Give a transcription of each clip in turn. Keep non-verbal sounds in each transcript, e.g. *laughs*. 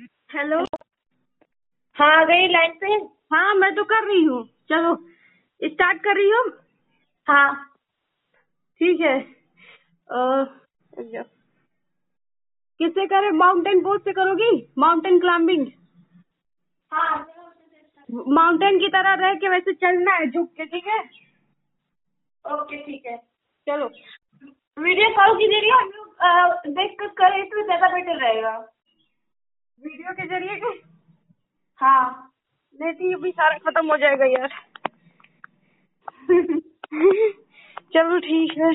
Hello. हाँ आ गई line पे? हाँ मैं तो कर रही हूँ। चलो स्टार्ट कर रही हो? हाँ। ठीक है। किससे करे? माउंटेन पोज से करोगी? माउंटेन क्लाइंबिंग हाँ माउंटेन की तरह रह के वैसे चलना है झुक के ठीक है? ओके ठीक है। चलो। वीडियो कॉल की ज़रिए हम लोग देख कर करें तो ज़्यादा बेटर रहेगा। वीडियो के ज़रिए के हाँ। नहीं तो ये भी सारा खत्म हो जाएगा यार। चलो ठीक है।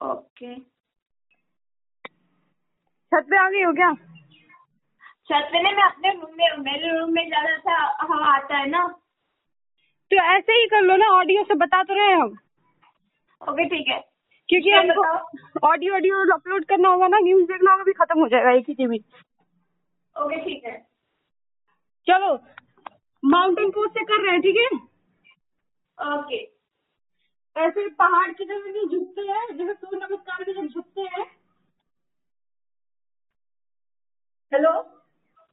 ओके। छत पे आ गई हो क्या? छत पे नहीं मैं अपने रूम में मेरे रूम में ज़्यादा सा हवा आता है ना। तो ऐसे ही कर लो ना ऑडियो से बता तो रहे हैं हम। ओके ठीक है। क्योंकि हमको ऑडियो ऑडियो अपलोड करना होगा ना न्यूज़ देखना होगा भी खत्म हो जाएगा एक ही टीवी ओके ठीक है। चलो माउंटेन पोज से कर रहे हैं ठीक है? ओके ऐसे पहाड़ की तरफ़ नहीं झुकते हैं जैसे सूर्य नमस्कार में जब झुकते हैं। हेलो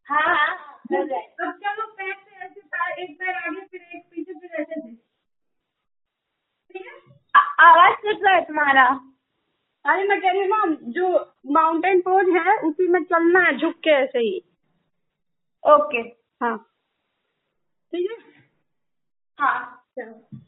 हाँ हाँ अब चलो पैर से ऐसे एक पैर आगे फिर एक पीछे फिर ऐसे। ठीक है? आवाज़ कट रहा है तुम्हारा। अरे मैं कह रही हूँ ना जो माउंटेन पोज है उसी में चलना है झुक के ऐसे ही। ओके हाँ। ठीक है? हाँ। चलो।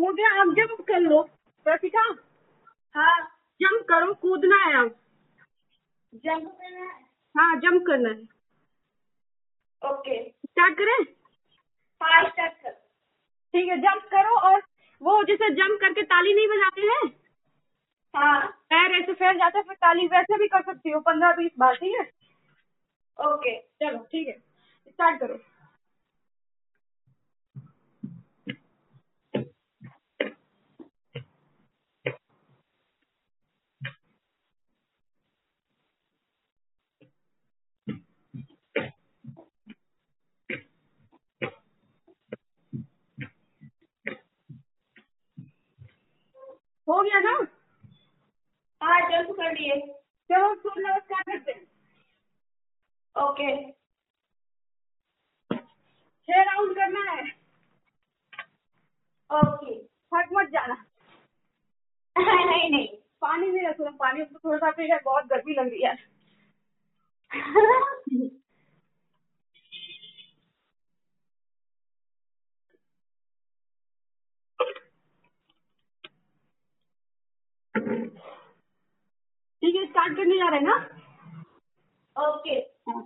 हो गया अब जंप कर लो। प्रतिका हाँ जंप करो कूदना है आप। जंप करना है? हाँ जंप करना है। ओके। स्टार्ट करें? हाँ स्टार्ट कर। ठीक है जंप करो और वो जैसे जंप करके ताली नहीं बजाते हैं? हाँ। पैर ऐसे फैल जाते हैं फिर ताली वैसे भी कर सकती हो पंद्रह बीस बार ठीक है? ओके। चलो ठीक है। स्टार्ट करो। हो गया ना? हाँ जंप कर लिए। चलो सूर्य नमस्कार करते हैं। ओके। छह राउंड करना है। ओके। थक मत जाना। नहीं नहीं पानी भी रखो पानी तो थोड़ा सा पीना बहुत गर्मी लग रही है। *laughs* ठीक है स्टार्ट करने जा रहे हैं ना? ओके हाँ,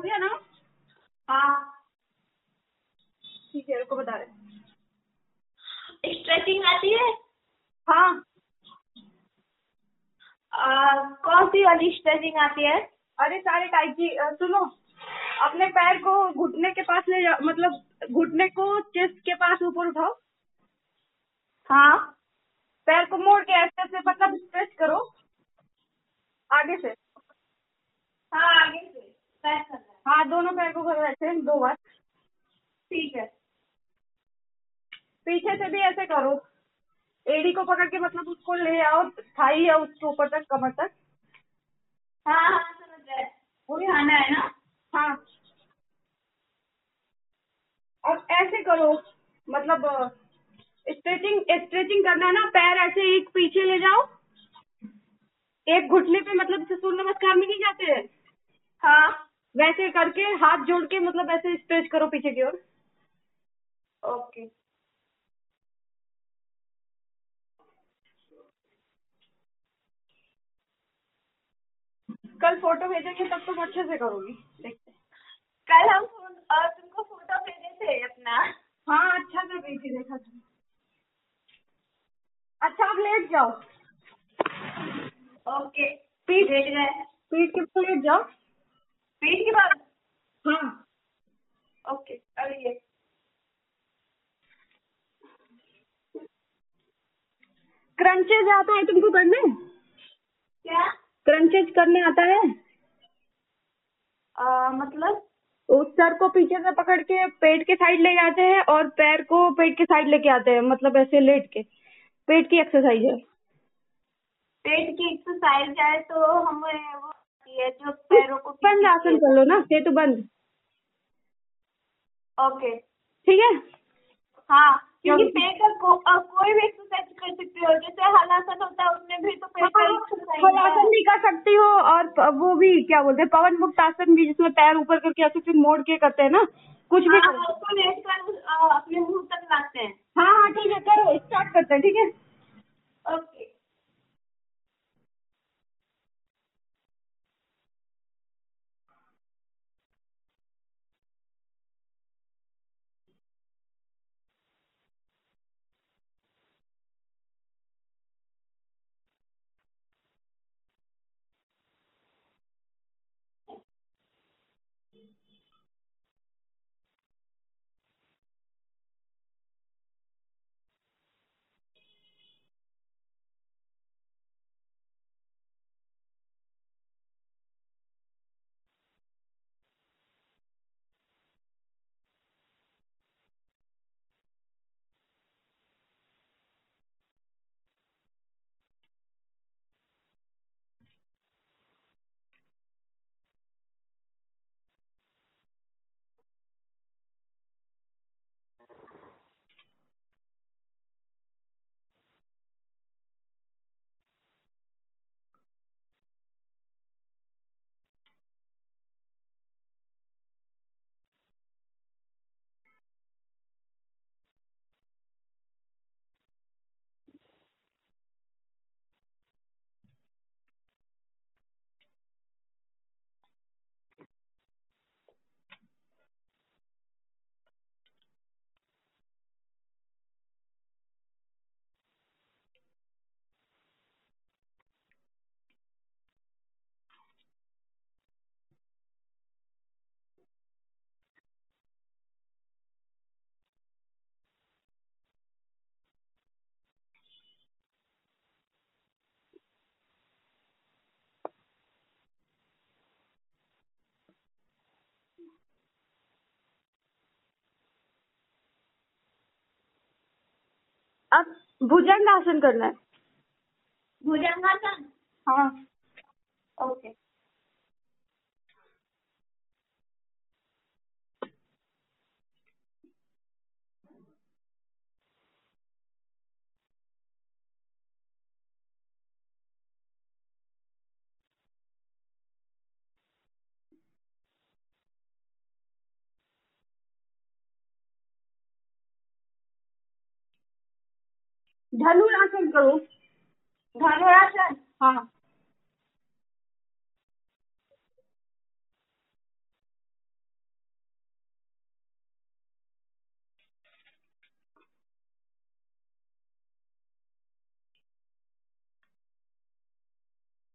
गया ना? हाँ। ठीक है रुको बता रहे स्ट्रेचिंग आती है? हाँ। कौन सी वाली स्ट्रेचिंग आती है? अरे सारे टाइप की सुनो। अपने पैर को घुटने के पास ले जाओ मतलब घुटने को चेस्ट के पास ऊपर उठाओ। हाँ। पैर को मोड़ के ऐसे ऐसे मतलब स्ट्रेच करो। आगे से। हाँ आगे से। दोनों पैर को करो ऐसे दो बार। ठीक है। पीछे से भी ऐसे करो। एडी को पकड़ के मतलब उसको ले आओ थाई या उसके ऊपर तक कमर तक। हाँ हाँ समझ गए। वो खाना है ना? हाँ। और ऐसे करो मतलब स्ट्रेचिंग स्ट्रेचिंग करना है ना पैर ऐसे एक पीछे ले जाओ। एक घुटने पे मतलब सूर्य नमस्कार में नहीं जाते? हैं हाँ। वैसे करके हाथ जोड़ के मतलब ऐसे स्ट्रेच करो पीछे की ओर। ओके। कल फ़ोटो भेजेंगे तब तुम अच्छे से करोगी। देखते कल हम तुमको फ़ोटो भेजे थे अपना। हाँ अच्छा से थी देखा था। अच्छा अब लेट जाओ। ओके। पीठ भेज गए पीठ के लेट जाओ। पीठ की बात हाँ। ओके अगली क्रंचेज आता है तुमको करने? क्या? क्रंचेज करने आता है? अ, मतलब? उस सर को पीछे से पकड़ के पेट के साइड ले जाते हैं और पैर को पेट के साइड लेके आते हैं मतलब ऐसे लेट के। पेट की एक्सरसाइज है। पेट की एक्सरसाइज है तो हमें वो आती है जो पैरों को बंद आसन कर लो ना सेतु बंद। ओके। ठीक है? हाँ क्योंकि पेट का को, अ, कोई भी एक्सरसाइज कर सकते हो जैसे हलासन होता है उसमें भी तो पेट का हलासन भी कर सकती हो और वो भी क्या बोलते हैं पवन मुक्त आसन भी जिसमें पैर ऊपर करके ऐसे फिर मोड़ के करते हैं ना कुछ भी हाँ, करो उसको लेट कर अपने मुँह तक लाते हैं। हाँ हाँ ठीक है करो स्टार्ट करते हैं ठीक है? ओके। अब भुजंगासन करना है। भुजंगासन? हाँ। ओके। धनुरासन करो. धनुरासन? हाँ.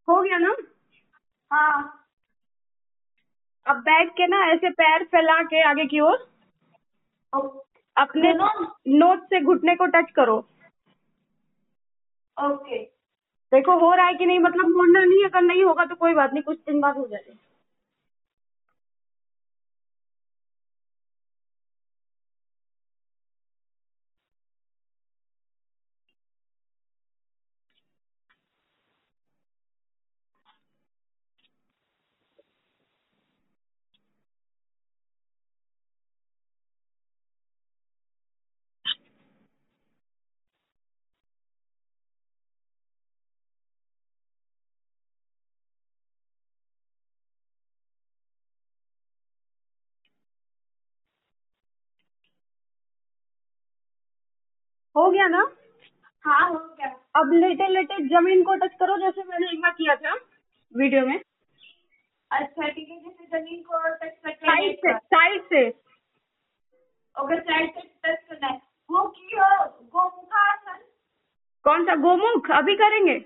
हो गया ना? हाँ. अब बैठ के ना ऐसे पैर फैला के आगे की ओर अपने? नोट से घुटने को टच करो। ओके देखो हो रहा है कि नहीं मतलब मोड़ना नहीं अगर नहीं होगा तो कोई बात नहीं, कुछ दिन बाद हो जाएगा। हो गया ना? हाँ हो गया। अब लेटे लेटे ज़मीन को टच करो जैसे मैंने एक बार किया था वीडियो में। अच्छा ठीक है जैसे ज़मीन को टच करके साइड से साइड से। ओके साइड से टच करना है। वो की गोमुखा आसन? कौन सा गोमुख? अभी करेंगे?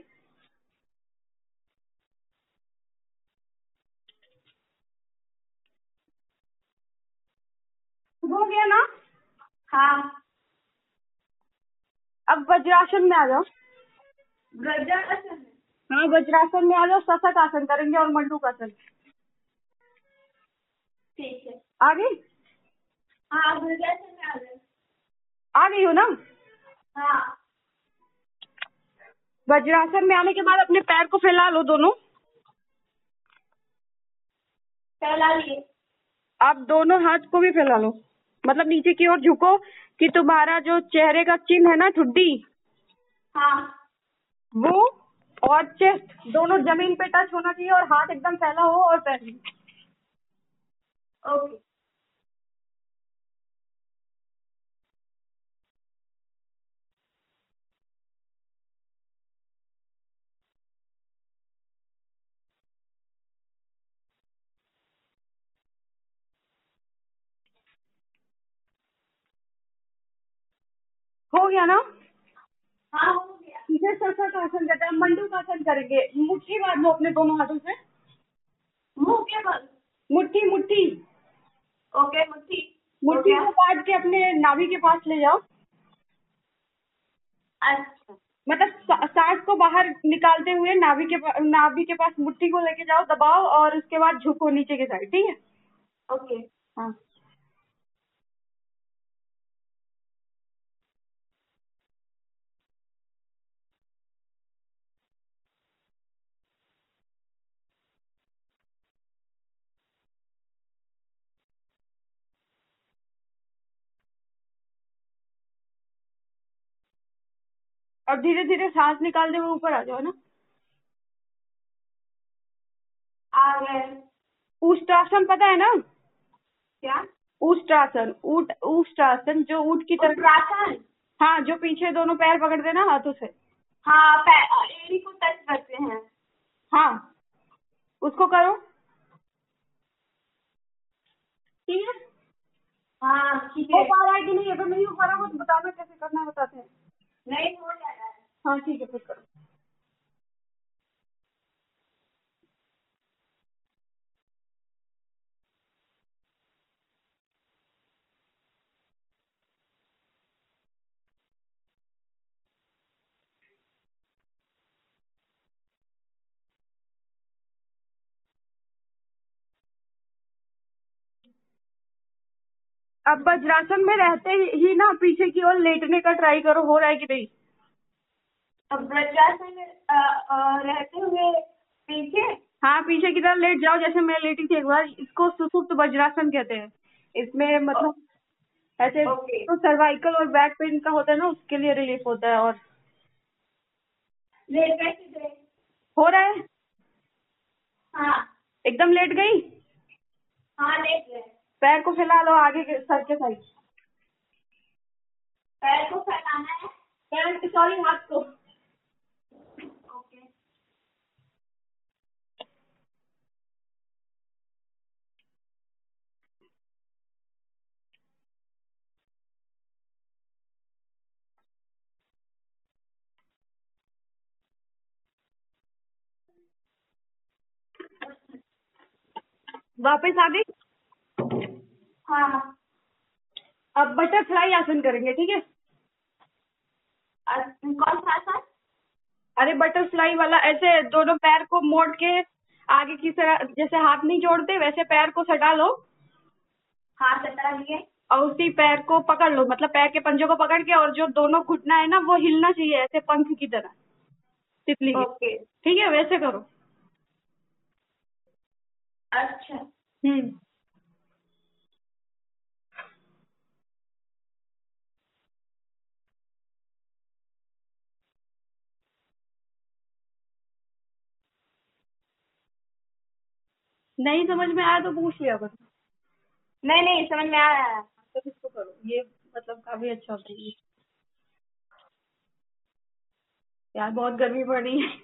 हो गया ना? हाँ। अब वज्रासन में आ जाओ। वज्रासन हाँ वज्रासन में आ जाओ सशक आसन करेंगे और मंडूक आसन ठीक है। आगे? हाँ वज्रासन में आ गए आ गई हो ना? हाँ। वज्रासन में आने के बाद अपने पैर को फैला लो दोनों। फैला लिए। आप दोनों हाथ को भी फैला लो। मतलब नीचे की ओर झुको कि तुम्हारा जो चेहरे का चिन्ह है ना ठुड्डी? हाँ। वो और चेस्ट दोनों ज़मीन पे टच होना चाहिए और हाथ एकदम फैला हो और पैर। ओके। हो गया ना? हाँ हो गया। इसे का आसन कहते हैं मंडूक आसन करेंगे। मुट्ठी बाँध लो अपने दोनों हाथों से। मुँह के बल मुट्ठी मुट्ठी। ओके मुट्ठी। मुट्ठी को काट के अपने नाभि के पास ले जाओ। अच्छा। मतलब सांस को बाहर निकालते हुए नाभि के नाभि के पास मुट्ठी को लेके जाओ दबाओ और उसके बाद झुको नीचे के साइड ठीक है? ओके। हाँ। और धीरे धीरे सांस निकालते हुए ऊपर आ जाओ ना? आ गए। उष्ट्रासन पता है ना? क्या? उष्ट्रासन ऊट उष्ट्रासन जो ऊट की तरफ़ हाँ जो पीछे दोनों पैर पकड़ते हैं ना हाथों से। हाँ एड़ी को टच करते हैं। हाँ। उसको करो। ठीक है? हाँ ठीक हो। है पा रहा है कि नहीं? अगर नहीं हो पा रहा हो तो बताना कैसे करना है बताते हैं। नहीं हो जा रहा है हाँ ठीक है फिर करो अब वज्रासन में रहते ही ना पीछे की ओर लेटने का ट्राई करो हो रहा है कि नहीं? अब वज्रासन में रहते हुए पीछे? हाँ पीछे की तरफ़ लेट जाओ जैसे मैं लेटी थी एक बार इसको सुसुप्त वज्रासन कहते हैं। इसमें मतलब ऐसे। तो सर्वाइकल और बैक पेन का होता है ना उसके लिए रिलीफ होता है और लेट गए? हो रहा है? हाँ। एकदम लेट गई? हाँ लेट गए। पैर को फैला लो आगे के सर के साइड। पैर को फैलाना है। पैर सॉरी हाथ को। ओके वापस आ गई? हाँ अब बटरफ्लाई आसन करेंगे ठीक है? कौन सा आसन? अरे बटरफ्लाई वाला ऐसे दोनों पैर को मोड़ के आगे की तरह जैसे हाथ नहीं जोड़ते वैसे पैर को सटा लो। हाथ सटा लिए। और उसी पैर को पकड़ लो मतलब पैर के पंजों को पकड़ के और जो दोनों घुटना है ना वो हिलना चाहिए ऐसे पंख की तरह। तितली ओके। ठीक है वैसे करो। अच्छा। हम्म। नहीं समझ में आया तो पूछ लिया बस नहीं नहीं समझ में आया। है तो इसको करो। ये मतलब काफ़ी अच्छा होता है। यार बहुत गर्मी पड़ रही है।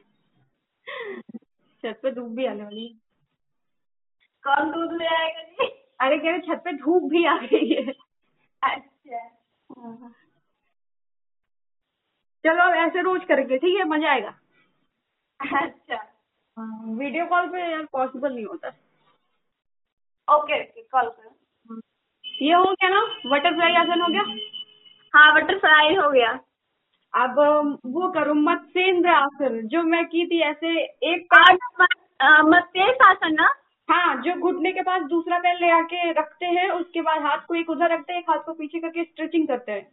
छत पे धूप भी आने वाली कौन दूध ले आएगा जी? अरे कह रहे छत पे धूप भी आ गई है। अच्छा। चलो अब ऐसे रोज करेंगे ठीक है? मज़ा आएगा। अच्छा। वीडियो कॉल पे यार पॉसिबल नहीं होता। ओके ओके कॉल करो। ये हो गया ना बटरफ्लाई आसन हो गया? हाँ बटरफ्लाई हो गया। अब वो करो मत्स्येंद्र आसन जो मैं की थी ऐसे एक और पैर मत्स्य आसन ना? हाँ जो घुटने के पास दूसरा पैर ले आके रखते हैं उसके बाद हाथ को एक उधर रखते हैं एक हाथ को पीछे करके स्ट्रेचिंग करते हैं।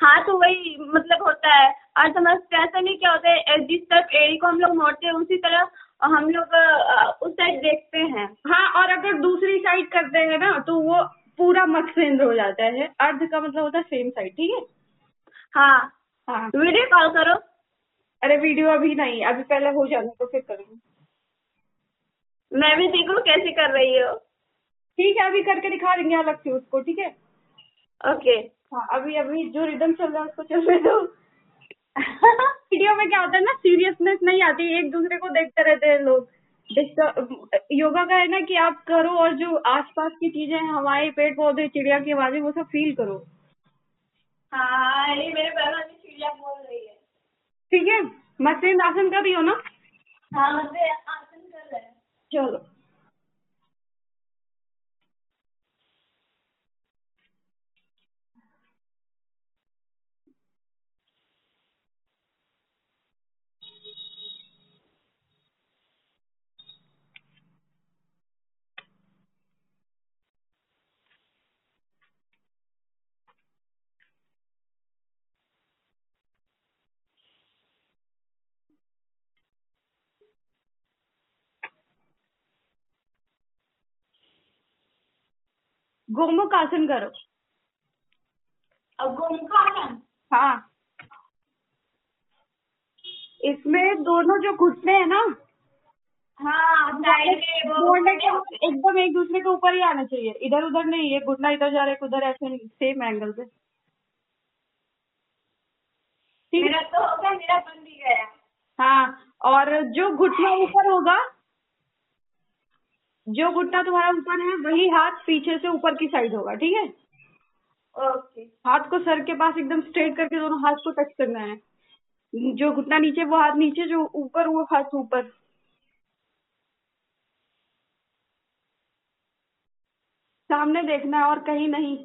हाँ तो वही मतलब होता है। और समझ ऐसा नहीं क्या होता है जिस तरफ़ एड़ी को हम लोग मोड़ते हैं उसी तरह हम लोग उस साइड देखते हैं। हाँ और अगर दूसरी साइड करते हैं ना तो वो पूरा मत्स्येंद्र हो जाता है। अर्ध का मतलब होता है सेम साइड ठीक है? हाँ। हाँ। वीडियो कॉल करो। अरे वीडियो अभी नहीं अभी पहले हो जाने तो फिर करेंगे। मैं भी देखूँ कैसे कर रही हो? ठीक है अभी करके दिखा देंगे अलग से उसको ठीक है? ओके। हाँ अभी अभी जो रिदम चल रहा है उसको चलने दो। *laughs* वीडियो में क्या होता है ना सीरियसनेस नहीं आती एक दूसरे को देखते रहते हैं लोग। योगा का है ना कि आप करो और जो आसपास की चीज़ें हैं हवाएँ पेड़ पौधे चिड़िया की आवाज़ें वो सब फील करो। हाँ ये मेरे में चिड़िया बोल रही है। ठीक है? मत्स्येंद्र आसन कर रही हो ना? हाँ मतलब आसन कर रहे हैं। चलो। गोमुख आसन करो। अब गोमुख आसन हाँ। इसमें दोनों जो घुटने हैं ना हाँ साइड में वो मोड़ने के एकदम एक दूसरे के ऊपर ही आना चाहिए। इधर उधर नहीं है घुटना इधर जा रहा है उधर ऐसे नहीं सेम एंगल पे। मेरा तो होगा मेरा बन भी गया। हाँ और जो घुटना ऊपर होगा जो घुटना तुम्हारा ऊपर है वही हाथ पीछे से ऊपर की साइड होगा ठीक है? ओके हाथ को सर के पास एकदम स्ट्रेट करके दोनों हाथ को टच करना है। जो घुटना नीचे वो हाथ नीचे जो ऊपर वो हाथ ऊपर। सामने देखना है और कहीं नहीं।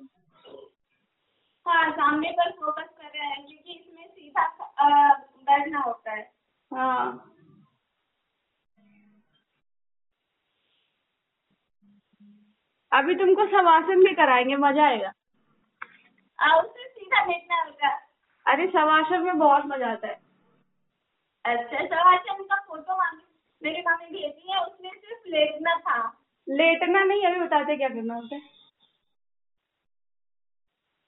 हाँ सामने पर फोकस कर रहे हैं क्योंकि इसमें सीधा बैठना होता है। हाँ। अभी तुमको शवासन भी कराएँगे मज़ा आएगा। और उससे सीधा लेटना होगा अरे शवासन में बहुत मज़ा आता है। अच्छा सवाचन का फ़ोटो मांगी मेरी मामी भेजी है उसमें सिर्फ़ लेटना था। लेटना नहीं अभी बताते क्या करना होता है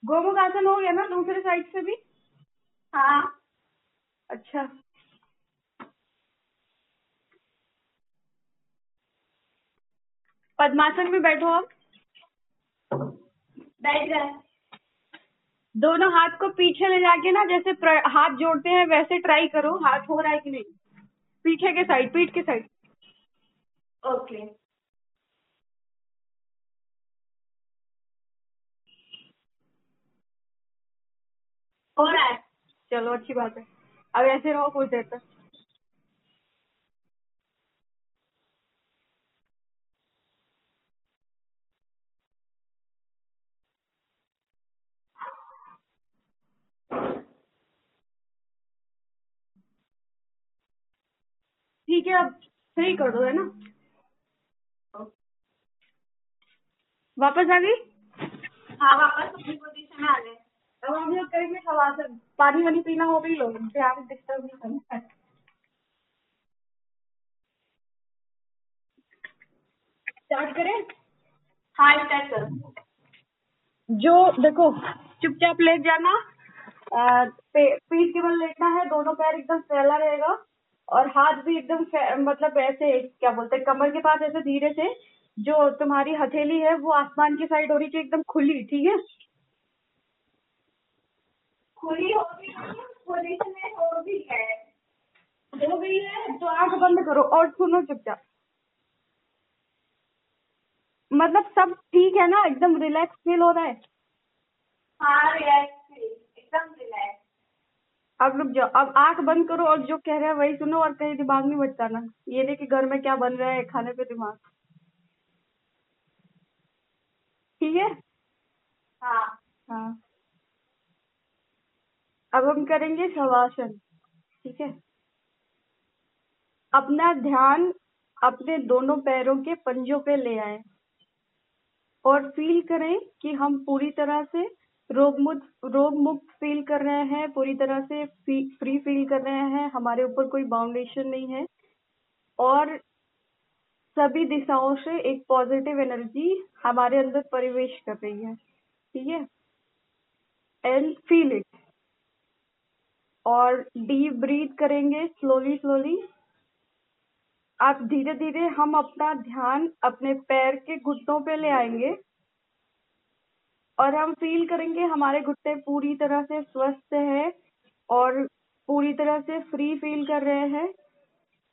गोमुख आसन हो गया ना दूसरे साइड से भी? हाँ। अच्छा। पद्मासन में बैठो आप। बैठ गए दोनों हाथ को पीछे ले जाके ना जैसे हाथ जोड़ते हैं वैसे ट्राई करो हाथ हो रहा है कि नहीं। पीछे के साइड पीठ के साइड ओके। हो रहा है। चलो अच्छी बात है। अब ऐसे रहो कुछ देर तक। ठीक है अब सही कर दो है ना? वापस आ गई? हाँ वापस अपनी पोजीशन में आ गए। अब हम लोग करेंगे पानी वानी पीना हो भी लो ध्यान डिस्टर्ब नहीं करना स्टार्ट करें? हाँ स्टार्ट करो। जो देखो चुपचाप लेट जाना आ, पे- पीठ के बल लेटना है दोनों पैर एकदम फैला रहेगा। और हाथ भी एकदम मतलब ऐसे क्या बोलते हैं कमर के पास ऐसे धीरे से जो तुम्हारी हथेली है वो आसमान की साइड हो रही चाहिए एकदम खुली ठीक है? खुली हो पोजीशन में हो भी है। हो गई है तो आँख बंद करो और सुनो चुपचाप। मतलब सब ठीक है ना? एकदम रिलैक्स फील हो रहा है? हाँ रिलैक्स एकदम रिलैक्स अब रुक जाओ अब आँख बंद करो और जो कह रहे हैं वही सुनो और कहीं दिमाग नहीं भटकाना ये नहीं कि घर में क्या बन रहा है खाने पे दिमाग। ठीक है? हाँ। हाँ। अब हम करेंगे शवासन ठीक है? अपना ध्यान अपने दोनों पैरों के पंजों पे ले आए और फील करें कि हम पूरी तरह से रोग मुक्त रोग मुक्त फील कर रहे हैं, पूरी तरह से फ्री फील कर रहे हैं, हमारे ऊपर कोई बाउंडेशन नहीं है। और सभी दिशाओं से एक पॉजिटिव एनर्जी हमारे अंदर परिवेश कर रही है, ठीक है? एंड फील इट और डीप ब्रीथ करेंगे स्लोली स्लोली आप धीरे धीरे हम अपना ध्यान अपने पैर के घुटनों पे ले आएँगे। और हम फील करेंगे हमारे घुटने पूरी तरह से स्वस्थ है और पूरी तरह से फ्री फील कर रहे हैं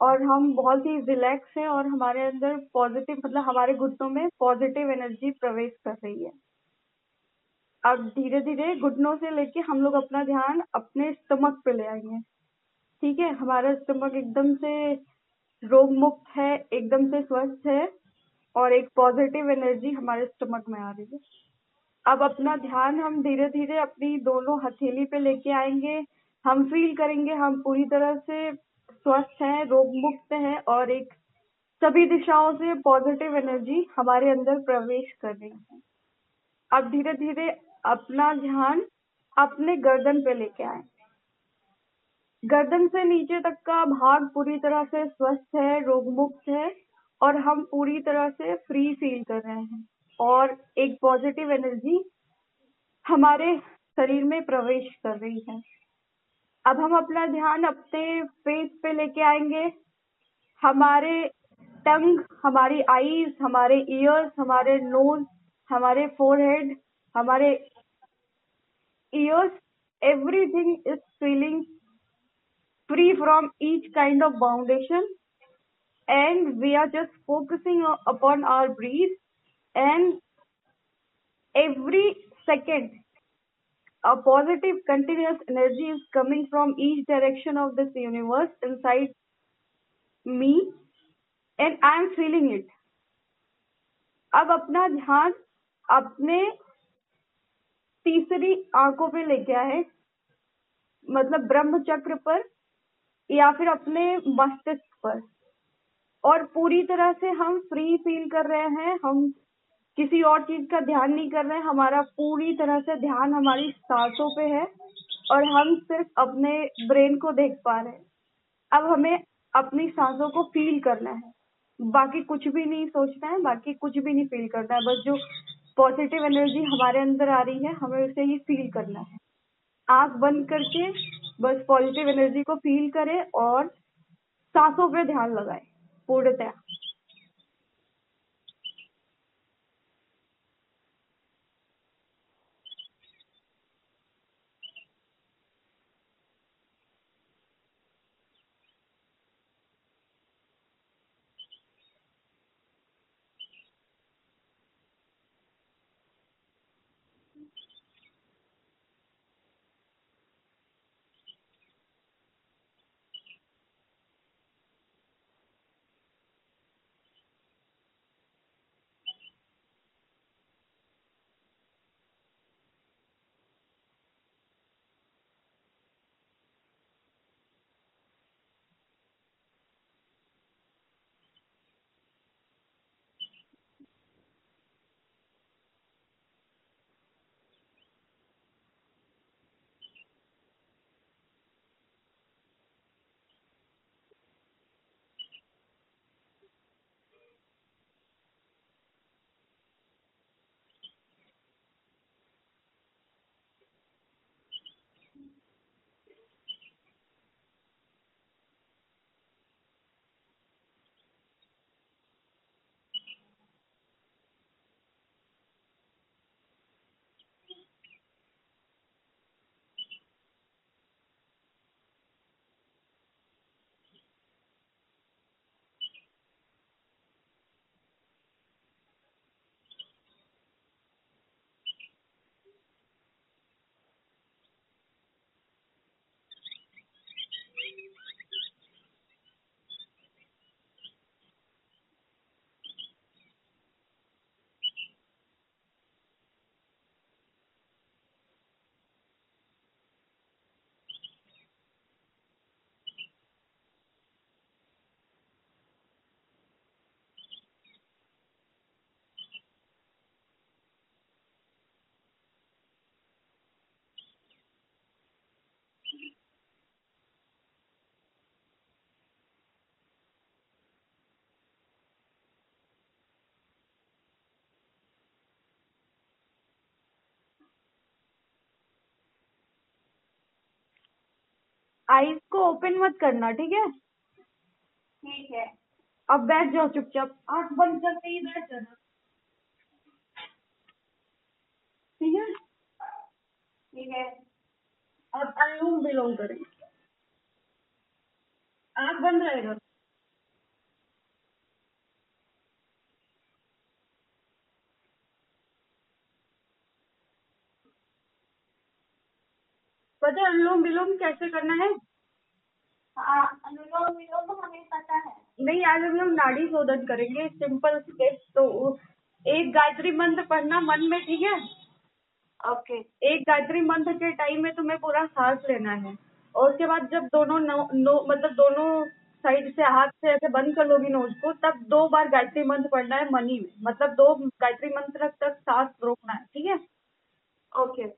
और हम बहुत ही रिलैक्स हैं और हमारे अंदर पॉजिटिव मतलब हमारे घुटनों में पॉजिटिव एनर्जी प्रवेश कर रही है। अब धीरे धीरे घुटनों से लेके हम लोग अपना ध्यान अपने स्टमक पे ले आएँगे। ठीक है? हमारा स्टमक एकदम से रोग मुक्त है, एकदम से स्वस्थ है और एक पॉजिटिव एनर्जी हमारे स्टमक में आ रही है। अब अपना ध्यान हम धीरे धीरे अपनी दोनों हथेली पे लेके आएँगे। हम फील करेंगे, हम पूरी तरह से स्वस्थ हैं रोग मुक्त हैं और एक सभी दिशाओं से पॉजिटिव एनर्जी हमारे अंदर प्रवेश कर रही है। अब धीरे धीरे अपना ध्यान अपने गर्दन पे लेके आए। गर्दन से नीचे तक का भाग पूरी तरह से स्वस्थ है रोग मुक्त है और हम पूरी तरह से फ्री फील कर रहे हैं। और एक पॉजिटिव एनर्जी हमारे शरीर में प्रवेश कर रही है। अब हम अपना ध्यान अपने फेस पे लेके आएँगे। हमारे टंग, हमारी आईज हमारे ईयर्स हमारे नोज़ हमारे फोरहेड हमारे ears everything is feeling free from each kind of foundation and we are just focusing upon our breath and every second a positive continuous energy is coming from each direction of this universe inside me and I am feeling it. अब अपना ध्यान अपने तीसरी आँखों पे लेके आए मतलब ब्रह्म चक्र पर या फिर अपने मस्तिष्क पर और पूरी तरह से हम फ्री फील कर रहे हैं हम किसी और चीज़ का ध्यान नहीं कर रहे हैं। हमारा पूरी तरह से ध्यान हमारी सांसों पे है और हम सिर्फ़ अपने ब्रेन को देख पा रहे हैं। अब हमें अपनी सांसों को फील करना है। बाकी कुछ भी नहीं सोचना है, बाकी कुछ भी नहीं फील करना है। बस जो पॉजिटिव एनर्जी हमारे अंदर आ रही है, हमें उसे ही फील करना है। आँख बंद करके बस पॉजिटिव एनर्जी को फील करें और सांसों पे ध्यान लगाएँ। पूर्णतः आईज को ओपन मत करना ठीक है? ठीक है। अब बैठ जाओ चुपचाप। आँख बंद करके ही बैठ जाना। ठीक है? ठीक है। अब रूम बिलोंग करें आँख बंद रहेगा। पता है अनुलोम विलोम कैसे करना है? हाँ अनुलोम विलोम हमें पता है। नहीं आज हम लोग नाड़ी शोधन करेंगे सिंपल स्टेप तो एक गायत्री मंत्र पढ़ना मन में ठीक है? ओके एक गायत्री मंत्र के टाइम में तुम्हें पूरा सांस लेना है। और उसके बाद जब दोनों नो, नो मतलब दोनों साइड से हाथ से ऐसे बंद कर लोगी नोज़ को तब दो बार गायत्री मंत्र पढ़ना है मनी में। मतलब दो गायत्री मंत्र तक सांस रोकना है ठीक है? ओके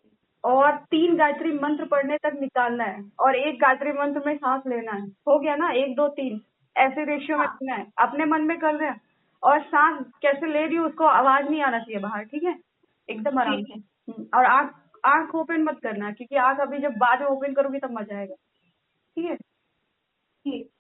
और तीन गायत्री मंत्र पढ़ने तक निकालना है और एक गायत्री मंत्र में सांस लेना है। हो गया ना? एक दो तीन। ऐसे रेशियो में हाँ। करना है। अपने मन में कर रहे हैं। और सांस कैसे ले रही हूँ उसको आवाज़ नहीं आना चाहिए बाहर ठीक है? एकदम आराम से। हम्म, और आँख आँख ओपन मत करना क्योंकि आँख अभी जब बाद में ओपन करोगी तब मज़ा आएगा। ठीक है? ठीक।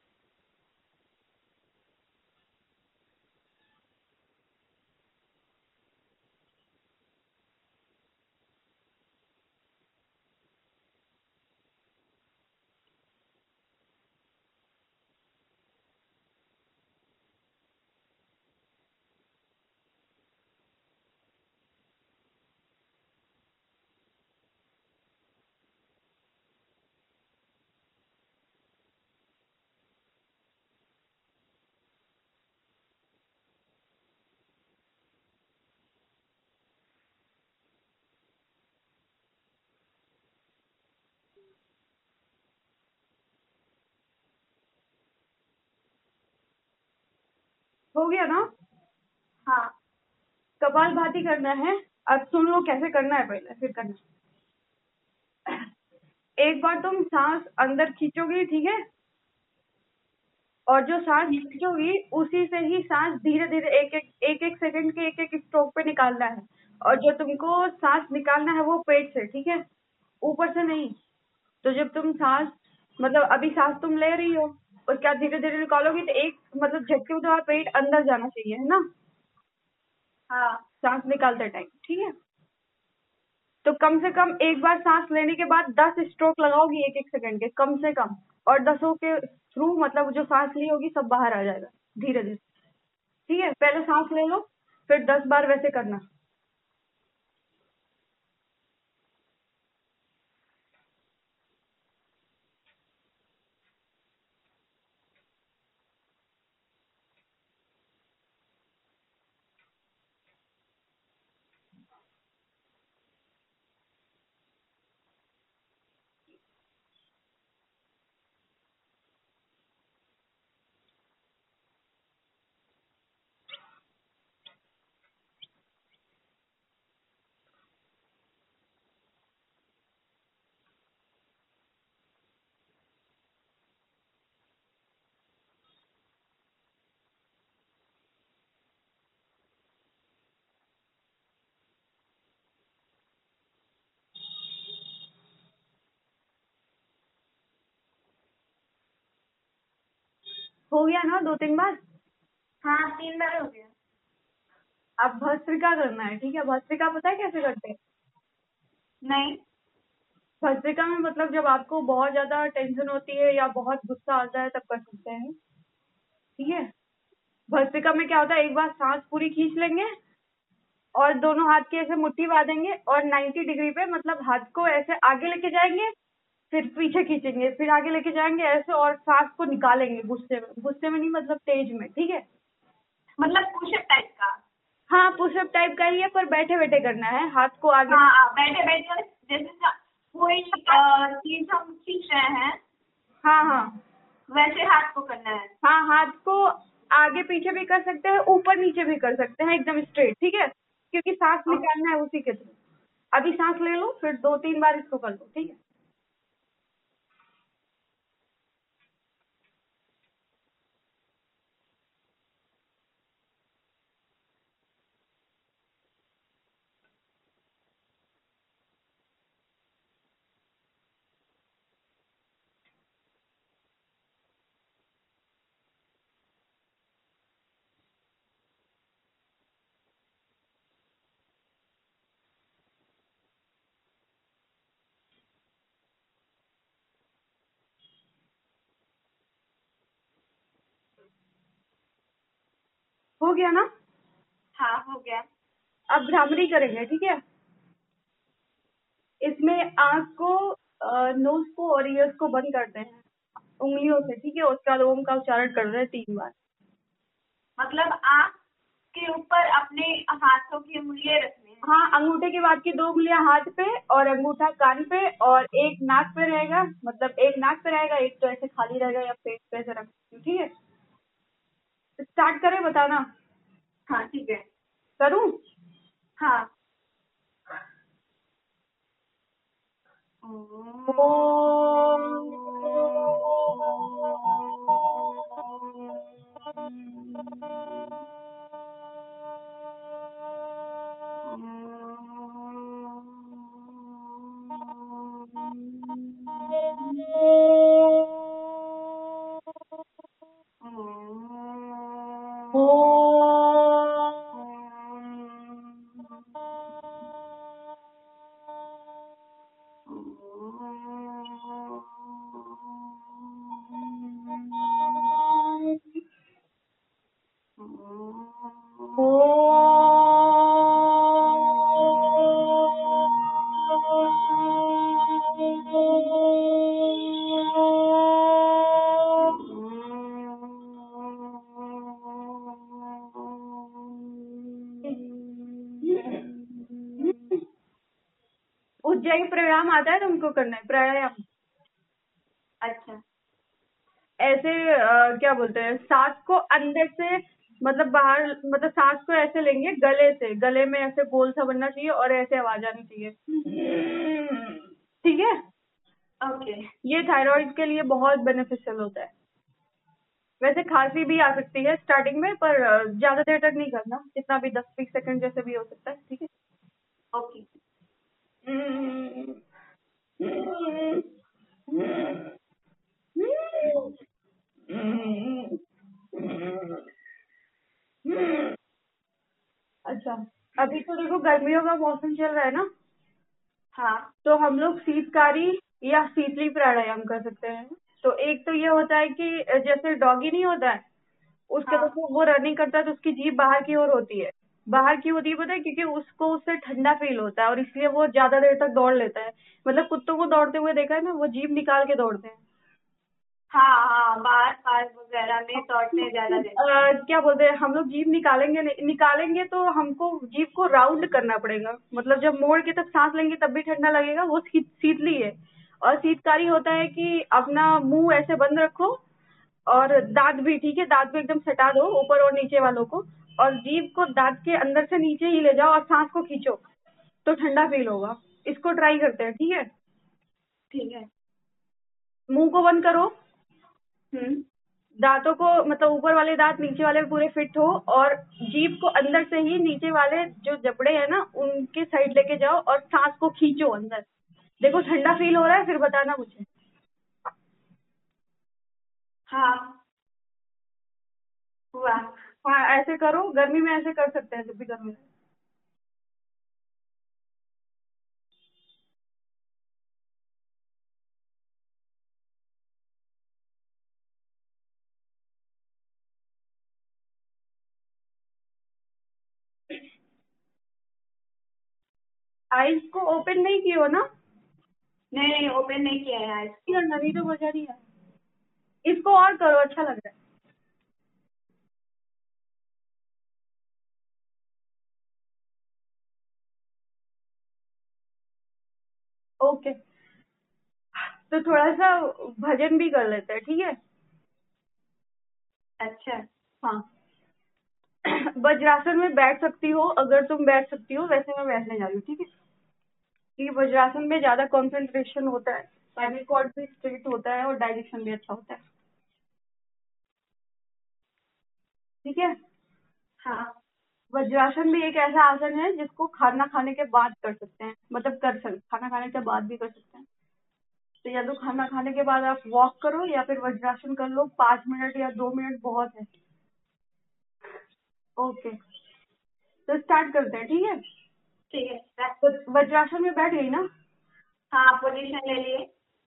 हो गया ना? हाँ। कपाल भाती करना है। अब सुन लो कैसे करना है पहले? फिर करना। एक बार तुम सांस अंदर खींचोगी ठीक है? और जो सांस खींचोगी उसी से ही सांस धीरे धीरे एक एक एक एक सेकंड के एक एक स्ट्रोक पे निकालना है। और जो तुमको सांस निकालना है वो पेट से ठीक है? ऊपर से नहीं। तो जब तुम सांस मतलब अभी सांस तुम ले रही हो और क्या धीरे धीरे निकालोगी तो एक मतलब झटके में तुम्हारा पेट अंदर जाना चाहिए है ना? हाँ। सांस निकालते टाइम ठीक है? तो कम से कम एक बार सांस लेने के बाद दस स्ट्रोक लगाओगी एक एक सेकंड के कम से कम। और दसों के थ्रू मतलब जो सांस ली होगी सब बाहर आ जाएगा धीरे धीरे ठीक है? पहले सांस ले लो फिर दस बार वैसे करना। हो गया ना दो तीन बार? हाँ तीन बार हो गया। अब भस्त्रिका करना है ठीक है? भस्त्रिका पता है कैसे करते हैं? नहीं। भस्त्रिका में मतलब जब आपको बहुत ज़्यादा टेंशन होती है या बहुत गुस्सा आता है तब कर सकते हैं ठीक है? भस्त्रिका में क्या होता है एक बार सांस पूरी खींच लेंगे और दोनों हाथ की ऐसे मुट्ठी बांधेंगे और 90 डिग्री पे मतलब हाथ को ऐसे आगे लेके जाएँगे फिर पीछे खींचेंगे फिर आगे लेके जाएँगे ऐसे और सांस को निकालेंगे गुस्से में। गुस्से में नहीं मतलब तेज में ठीक है? मतलब पुशअप टाइप का? हाँ पुशअप टाइप का ही है पर बैठे बैठे करना है हाथ को आगे। हाँ हाँ, बैठे बैठे जैसे कोई चीज़ हम खींच रहे हैं। हाँ हाँ। वैसे हाथ को करना है। हाँ हाथ को आगे पीछे भी कर सकते हैं ऊपर नीचे भी कर सकते हैं एकदम स्ट्रेट ठीक है? क्योंकि सांस निकालना है उसी के थ्रू। अभी सांस ले लो फिर दो तीन बार इसको कर लो ठीक है? हो गया ना? हाँ हो गया। अब भ्रामरी करेंगे ठीक है? इसमें आँख को नोज़ को और ईयर्स को बंद करते हैं उंगलियों से ठीक है? उसके बाद ओम का उच्चारण कर रहे हैं तीन बार। मतलब आँख के ऊपर अपने हाथों की उंगलियाँ रखनी है। हाँ अंगूठे के बाद की दो उंगलियाँ हाथ पे और अंगूठा कान पे और एक नाक पे रहेगा। मतलब एक नाक पे रहेगा एक तो ऐसे खाली रहेगा या पेट पे ऐसे रख ठीक है? स्टार्ट करें बताना। हाँ ठीक है। करूँ? हाँ। उज्जैन मतलब सांस को ऐसे लेंगे गले से गले में ऐसे गोल सा बनना चाहिए और ऐसे आवाज़ आनी चाहिए। ठीक है? ओके। ये थायराइड के लिए बहुत बेनिफिशियल होता है। वैसे खांसी भी आ सकती है स्टार्टिंग में पर ज़्यादा देर तक नहीं करना जितना भी दस बीस सेकंड जैसे भी हो सकता है। अभी तो देखो गर्मियों का मौसम चल रहा है ना। हाँ। तो हम लोग शीतकारी या शीतली प्राणायाम कर सकते हैं। तो एक तो ये होता है कि जैसे डॉगी नहीं होता है उसके हाँ। तो वो रनिंग करता है तो उसकी जीप बाहर की ओर होती है। बाहर की होती है पता है क्योंकि उसको उससे ठंडा फील होता है और इसलिए वो ज़्यादा देर तक दौड़ लेता है। मतलब कुत्तों को दौड़ते हुए देखा है ना वो जीप निकाल के दौड़ते हैं। हाँ हाँ बाहर पार्क वगैरह में दौड़ते ज़्यादा अ, क्या बोलते हैं हम लोग जीभ निकालेंगे नहीं निकालेंगे तो हमको जीभ को राउंड करना पड़ेगा। मतलब जब मोड़ के तब सांस लेंगे तब भी ठंडा लगेगा वो शीत शीतली है। और शीतकारी होता है कि अपना मुँह ऐसे बंद रखो और दांत भी ठीक है दांत भी एकदम सटा दो ऊपर और नीचे वालों को। और जीभ को दांत के अंदर से नीचे ही ले जाओ और सांस को खींचो तो ठंडा फील होगा। इसको ट्राई करते हैं ठीक है? ठीक है। मुँह को बंद करो दांतों को मतलब ऊपर वाले दांत नीचे वाले पूरे फिट हो और जीभ को अंदर से ही नीचे वाले जो जबड़े हैं ना उनके साइड लेके जाओ और सांस को खींचो अंदर। देखो ठंडा फील हो रहा है फिर बताना मुझे। हाँ। हुआ। हाँ ऐसे करो गर्मी में ऐसे कर सकते हैं जब भी गर्मी आईज को ओपन नहीं की हो ना? नहीं नहीं ओपन नहीं किया है नहीं करना नहीं तो बजा रही है। इसको और करो अच्छा लग रहा है। ओके। तो थोड़ा सा भजन भी कर लेते हैं ठीक है? अच्छा हाँ। *coughs* वज्रासन में बैठ सकती हो अगर तुम बैठ सकती हो वैसे मैं बैठने जा रही हूँ ठीक है? क्योंकि वज्रासन में ज़्यादा कॉन्सेंट्रेशन होता है स्पाइनल कॉर्ड भी स्ट्रेट होता है और डाइजेशन भी अच्छा होता है। ठीक है? हाँ। वज्रासन भी एक ऐसा आसन है जिसको खाना खाने के बाद कर सकते हैं मतलब कर सकते खाना खाने के बाद भी कर सकते हैं। तो या तो खाना खाने के बाद आप वॉक करो या फिर वज्रासन कर लो पाँच मिनट या दो मिनट बहुत है। ओके। तो स्टार्ट करते हैं ठीक है? ठीक है। तो वज्रासन में बैठ गई ना? हाँ पोजीशन ले लिए।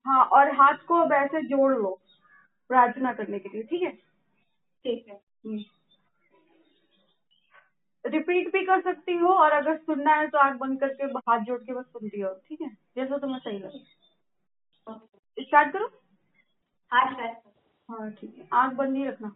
हाँ और हाथ को अब ऐसे जोड़ लो प्रार्थना करने के लिए ठीक है? ठीक है। हम्म। रिपीट भी कर सकती हो और अगर सुनना है तो आग बंद करके हाथ जोड़ के बस सुनती हो ठीक है? जैसा तुम्हें सही लगे। स्टार्ट करो। हाँ हाँ ठीक है। आग बंद नहीं रखना।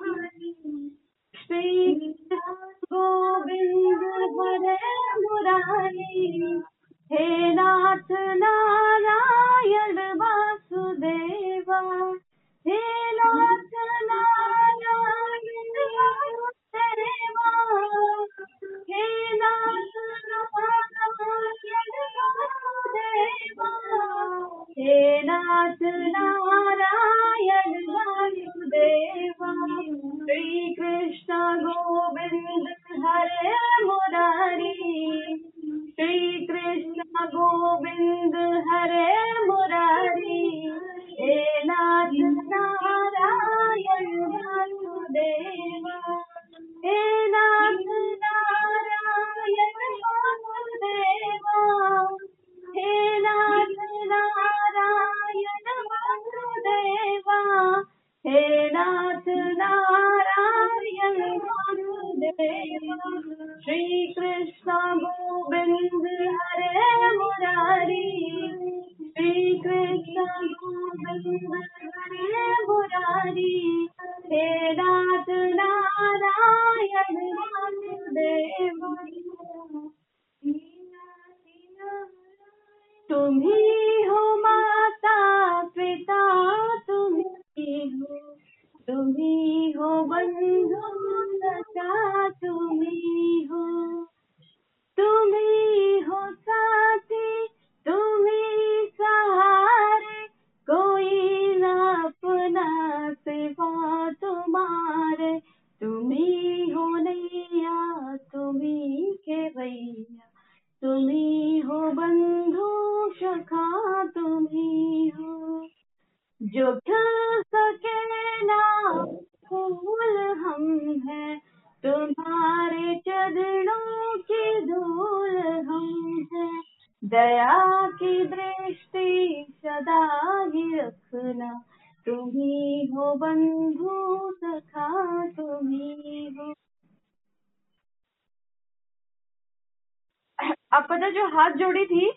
हाथ जोड़ी थी।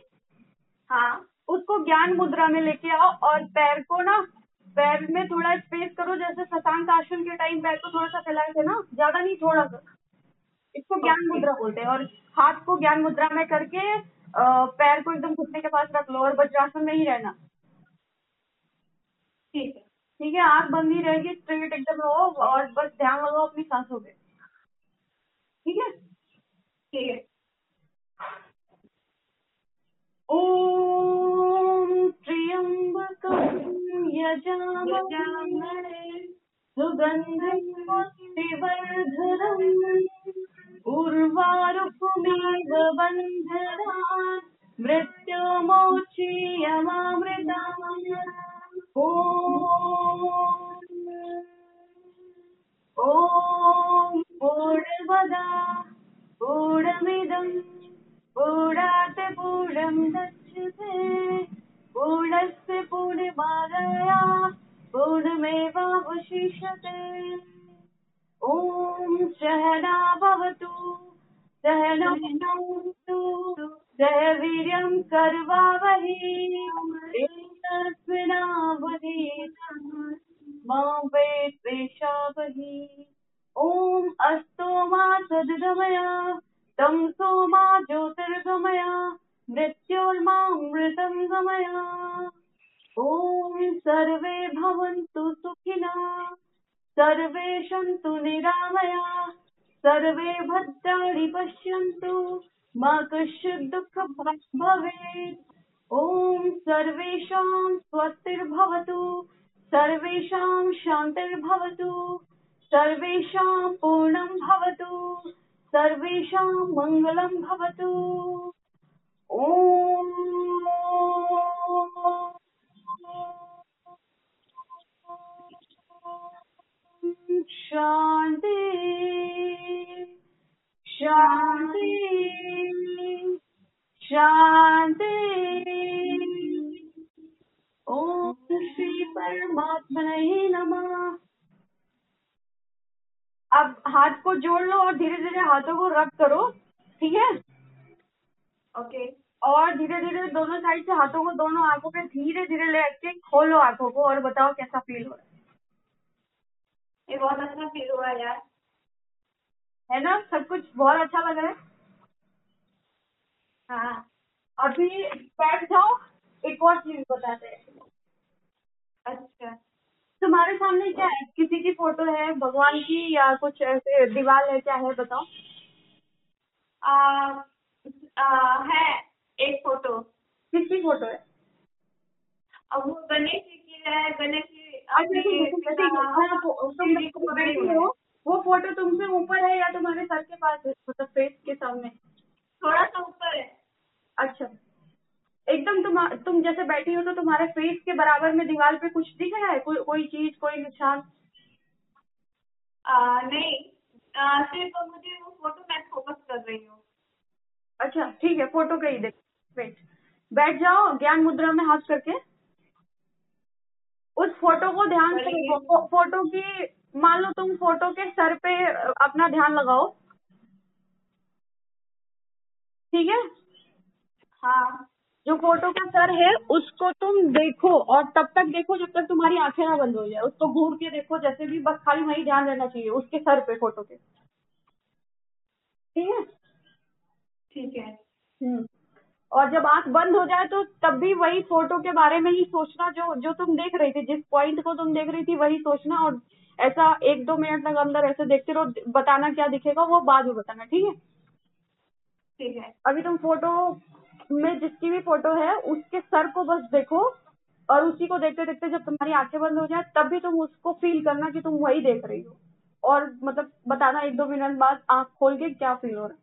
हाँ। उसको ज्ञान मुद्रा में लेके आओ और पैर को ना पैर में थोड़ा स्पेस करो जैसे शशांक आसन के टाइम पैर को थोड़ा सा फैलाए थे ना ज़्यादा नहीं थोड़ा सा। इसको ज्ञान मुद्रा बोलते हैं और हाथ को ज्ञान मुद्रा में करके पैर को एकदम घुटने के पास रख लो और वज्रासन में ही रहना। ठीक है। ठीक है आँख बंद ही रहेगी स्ट्रेट एकदम रहो और बस ध्यान लगाओ अपनी सांसों पे। ठीक है? ठीक है। ॐ त्र्यम्बकं यजामहे। सुगन्धं पुष्टिवर्धनम् उर्वारुकमेव बन्धनान् मृत्युमोक्षीयमामृताम् ॐ ॐ खोलो आँखों को और बताओ कैसा फील हो रहा है। ये बहुत अच्छा फील हुआ यार। है ना? सब कुछ बहुत अच्छा लग रहा है। हाँ। अभी बैठ जाओ एक और चीज़ बताते हैं। अच्छा। तुम्हारे सामने क्या है? किसी की फ़ोटो है भगवान की या कुछ ऐसे दीवार है क्या है बताओ? आ, आ, है एक फ़ोटो। किसकी फ़ोटो है? अब वो गणेश जी की है गणेश जी। हाँ, वो- को फ़ोटो तुमसे ऊपर है या तुम्हारे सर के पास है? मतलब फेस के सामने? थोड़ा सा ऊपर है। अच्छा। एकदम तुम तुम जैसे बैठी हो तो तुम्हारे फेस के बराबर में दीवार पे कुछ दिख रहा है? कोई कोई चीज़ कोई निशान? आ, नहीं। आ, सिर्फ़ मुझे वो फ़ोटो मैं फोकस कर रही हूँ। अच्छा ठीक है फ़ोटो का ही देख वेट बैठ जाओ ज्ञान मुद्रा में हाथ करके। उस फ़ोटो को ध्यान से फो- फ़ोटो की मान लो तुम फ़ोटो के सर पे अपना ध्यान लगाओ। ठीक है? हाँ। जो फ़ोटो का सर है उसको तुम देखो और तब तक देखो जब तक तुम्हारी आँखें ना बंद हो जाए। उसको घूर के देखो जैसे भी बस खाली वही ध्यान रहना चाहिए उसके सर पे फ़ोटो के। ठीक है? ठीक है। हम्म। और जब आँख बंद हो जाए तो तब भी वही फ़ोटो के बारे में ही सोचना जो जो तुम देख रही थी जिस पॉइंट को तुम देख रही थी वही सोचना और ऐसा एक दो मिनट तक अंदर ऐसे देखते रहो बताना क्या दिखेगा वो बाद में बताना ठीक है? ठीक है। अभी तुम फ़ोटो में जिसकी भी फ़ोटो है उसके सर को बस देखो और उसी को देखते देखते जब तुम्हारी आँखें बंद हो जाए तब भी तुम उसको फील करना कि तुम वही देख रही हो। और मतलब बताना एक दो मिनट बाद आँख खोल के क्या फील हो रहा है।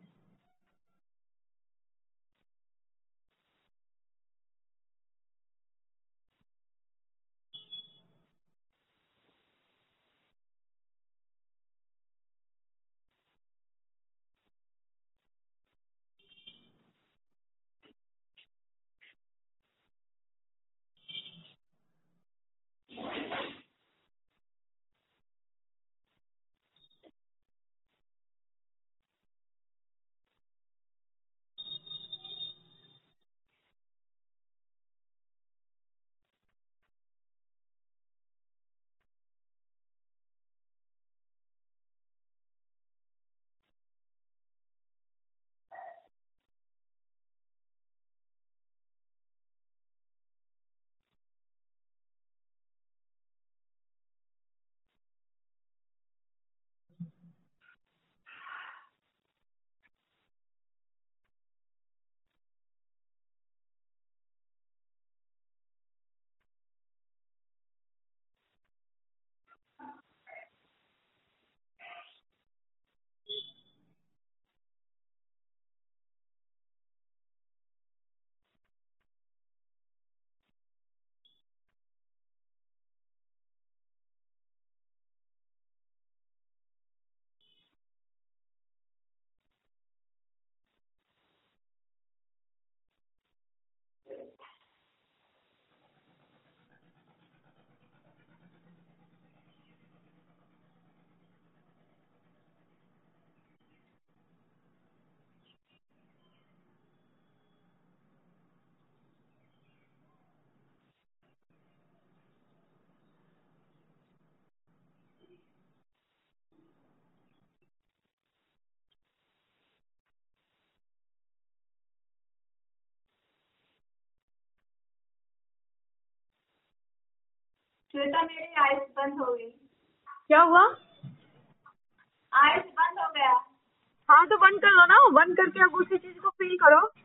श्वेता मेरी आइस बंद हो गई। क्या हुआ? आइस बंद हो गया। हाँ तो बंद कर लो ना। बंद करके अब उसी चीज़ को फील करो।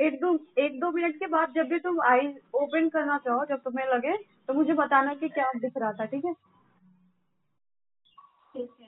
एक दो एक दो मिनट के बाद जब भी तुम आई ओपन करना चाहो, जब तुम्हें लगे तो मुझे बताना कि क्या दिख रहा था, ठीक है? ठीक है।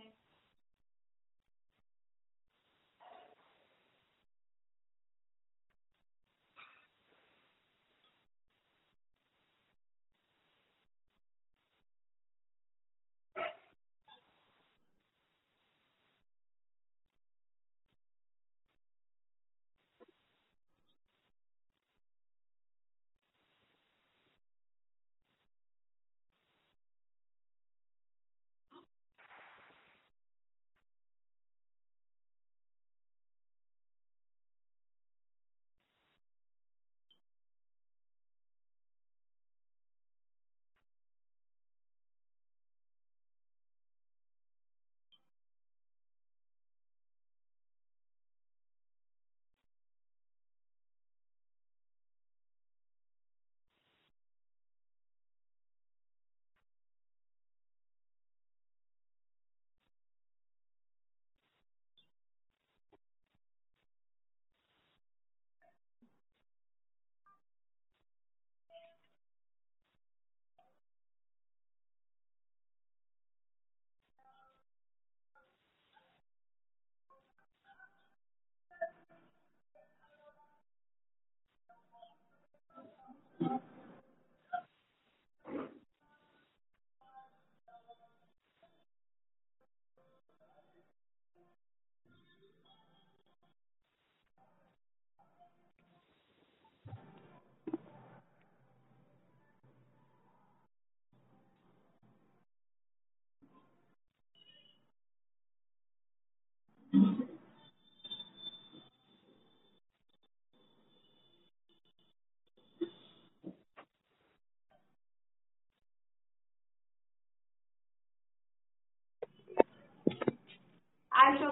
आज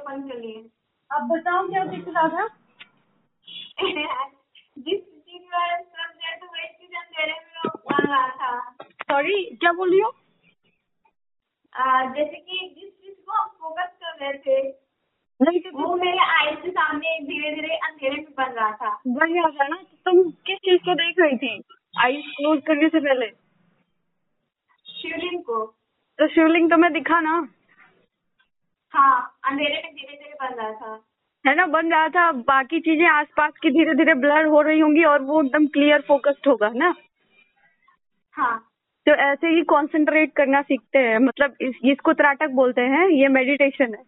ओपन करिए अब बताओ क्या दिख रहा था? जिस चीज़ में सब दे तो वही चीज़ अंधेरे में बन रहा था। सॉरी क्या बोल रही हो? आ, जैसे कि जिस चीज़ को हम फोकस कर रहे थे नहीं तो वो मेरे आई के सामने धीरे धीरे अंधेरे में बन रहा था। वही आ था ना तो तुम किस चीज़ को देख रही थी? आई क्लोज करने से पहले। शिवलिंग को। तो शिवलिंग तुम्हें दिखा ना। हाँ अंधेरे में धीरे धीरे बन रहा था। है ना बन रहा था। बाकी चीज़ें आसपास की धीरे धीरे ब्लर हो रही होंगी और वो एकदम क्लियर फोकस्ड होगा ना? हाँ। तो ऐसे ही कंसंट्रेट करना सीखते हैं। मतलब इस, इसको त्राटक बोलते हैं ये मेडिटेशन है।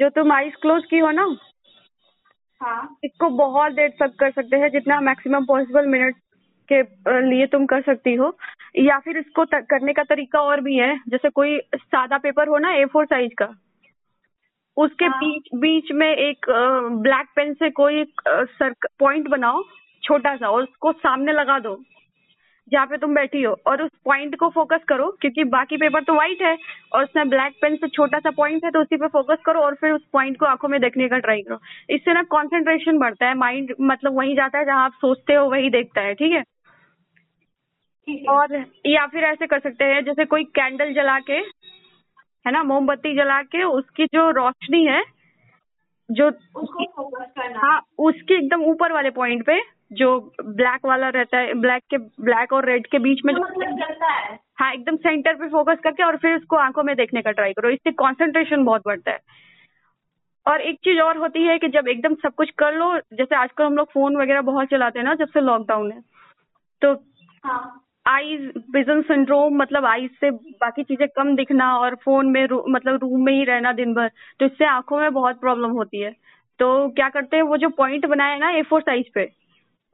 जो तुम आईज क्लोज की हो ना हाँ। इसको बहुत देर तक कर सकते हैं जितना मैक्सिमम पॉसिबल मिनट के लिए तुम कर सकती हो। या फिर इसको करने का तरीका और भी है। जैसे कोई सादा पेपर हो ना ए फोर साइज़ का। उसके हाँ। बीच बीच में एक ब्लैक पेन से कोई एक पॉइंट बनाओ छोटा सा और उसको सामने लगा दो जहाँ पे तुम बैठी हो और उस पॉइंट को फोकस करो क्योंकि बाकी पेपर तो व्हाइट है और उसमें ब्लैक पेन से छोटा सा पॉइंट है तो उसी पे फोकस करो और फिर उस पॉइंट को आँखों में देखने का ट्राई करो। इससे ना कंसंट्रेशन बढ़ता है माइंड मतलब वही जाता है जहाँ आप सोचते हो वही देखता है ठीक है? और या फिर ऐसे कर सकते हैं जैसे कोई कैंडल जला के है ना मोमबत्ती जला के उसकी जो रोशनी है जो उसको हाँ उसके एकदम ऊपर वाले पॉइंट पे जो ब्लैक वाला रहता है ब्लैक के ब्लैक और रेड के बीच में तो जो मतलब जलता है। हाँ एकदम सेंटर पे फोकस करके और फिर उसको आँखों में देखने का ट्राई करो। इससे कंसंट्रेशन बहुत बढ़ता है। और एक चीज़ और होती है कि जब एकदम सब कुछ कर लो जैसे आजकल हम लोग फ़ोन वगैरह बहुत चलाते हैं ना जब से लॉकडाउन है तो हाँ। आईज विजन सिंड्रोम मतलब आईज से बाकी चीज़ें कम दिखना और फ़ोन में रू, मतलब रूम में ही रहना दिन भर तो इससे आँखों में बहुत प्रॉब्लम होती है। तो क्या करते हैं वो जो पॉइंट बनाए ना ए फोर साइज़ पे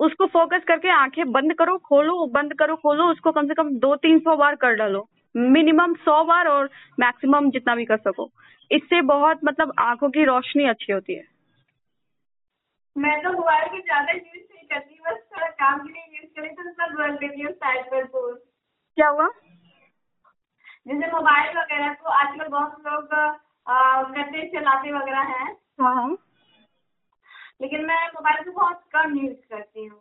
उसको फोकस करके आँखें बंद करो खोलो बंद करो खोलो उसको कम से कम दो तीन सौ बार कर डालो। मिनिमम सौ बार और मैक्सिमम जितना भी कर सको। इससे बहुत मतलब आँखों की रोशनी अच्छी होती है। मैं तो मोबाइल की ज़्यादा यूज़ नहीं बस थोड़ा काम के लिए यूज़ करी तो उसका पर क्या हुआ? जैसे मोबाइल वगैरह को आजकल बहुत लोग करते चलाते वगैरह हैं। हाँ हाँ। लेकिन मैं मोबाइल को बहुत कम यूज़ करती हूँ।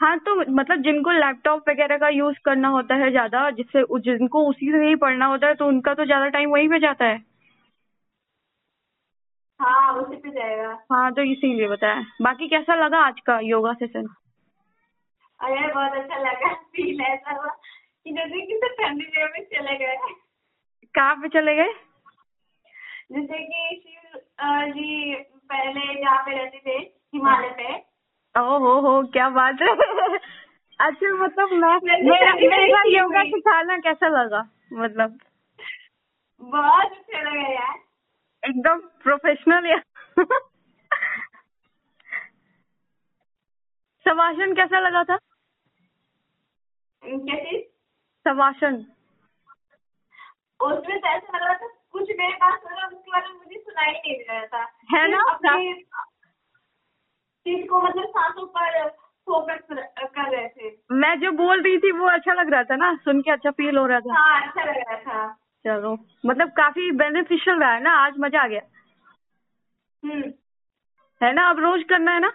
हाँ तो मतलब जिनको लैपटॉप वगैरह का यूज़ करना होता है ज़्यादा जिससे जिनको उसी से ही पढ़ना होता है तो उनका तो ज़्यादा टाइम वहीं पे जाता है। हाँ उसी पे जाएगा। हाँ तो इसीलिए बताया। बाकी कैसा लगा आज का योगा सेशन अरे बहुत अच्छा लगा। फील ऐसा हुआ कि जैसे किसी ठंडी जगह में चले गए। कहाँ पे चले गए? जैसे कि शिव जी पहले जहाँ पे रहते थे हिमालय पे। ओ हो हो क्या बात है। अच्छा मतलब मैं मेरा मेरा योगा। सिखाना कैसा लगा मतलब? बहुत अच्छा लगा यार। एकदम प्रोफेशनल या शवासन कैसा लगा था? कैसे शवासन उसमें तो ऐसा लग रहा था कुछ मेरे पास हो उसके बारे में मुझे सुनाई नहीं दे रहा था। है ना? चीज़ को मतलब सांसों पर फोकस कर रहे थे। मैं जो बोल रही थी वो अच्छा लग रहा था ना? सुन के अच्छा फील हो रहा था। हाँ अच्छा लग रहा था। चलो। मतलब काफ़ी बेनिफिशियल रहा है ना? आज मज़ा आ गया। हम्म। है ना? अब रोज करना है ना?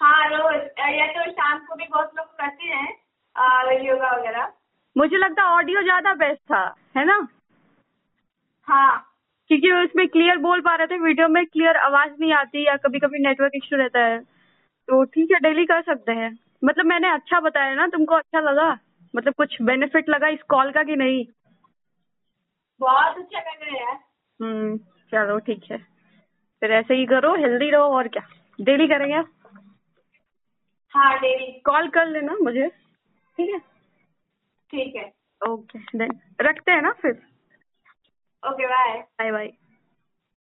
हाँ रोज। या तो शाम को भी बहुत लोग करते हैं योगा वगैरह। मुझे लगता ऑडियो ज़्यादा बेस्ट था है ना? हाँ। क्योंकि उसमें क्लियर बोल पा रहे थे वीडियो में क्लियर आवाज़ नहीं आती या कभी कभी नेटवर्क इश्यू रहता है। तो ठीक है डेली कर सकते हैं। मतलब मैंने अच्छा बताया ना तुमको अच्छा लगा? मतलब कुछ बेनिफिट लगा इस कॉल का कि नहीं? बहुत अच्छा लग रहा है यार। हम्म चलो ठीक है। फिर ऐसे ही करो हेल्दी रहो और क्या। डेली करेंगे आप? हाँ डेली कॉल कर लेना मुझे ठीक है? ठीक है। ओके देन रखते हैं ना फिर। Okay bye bye bye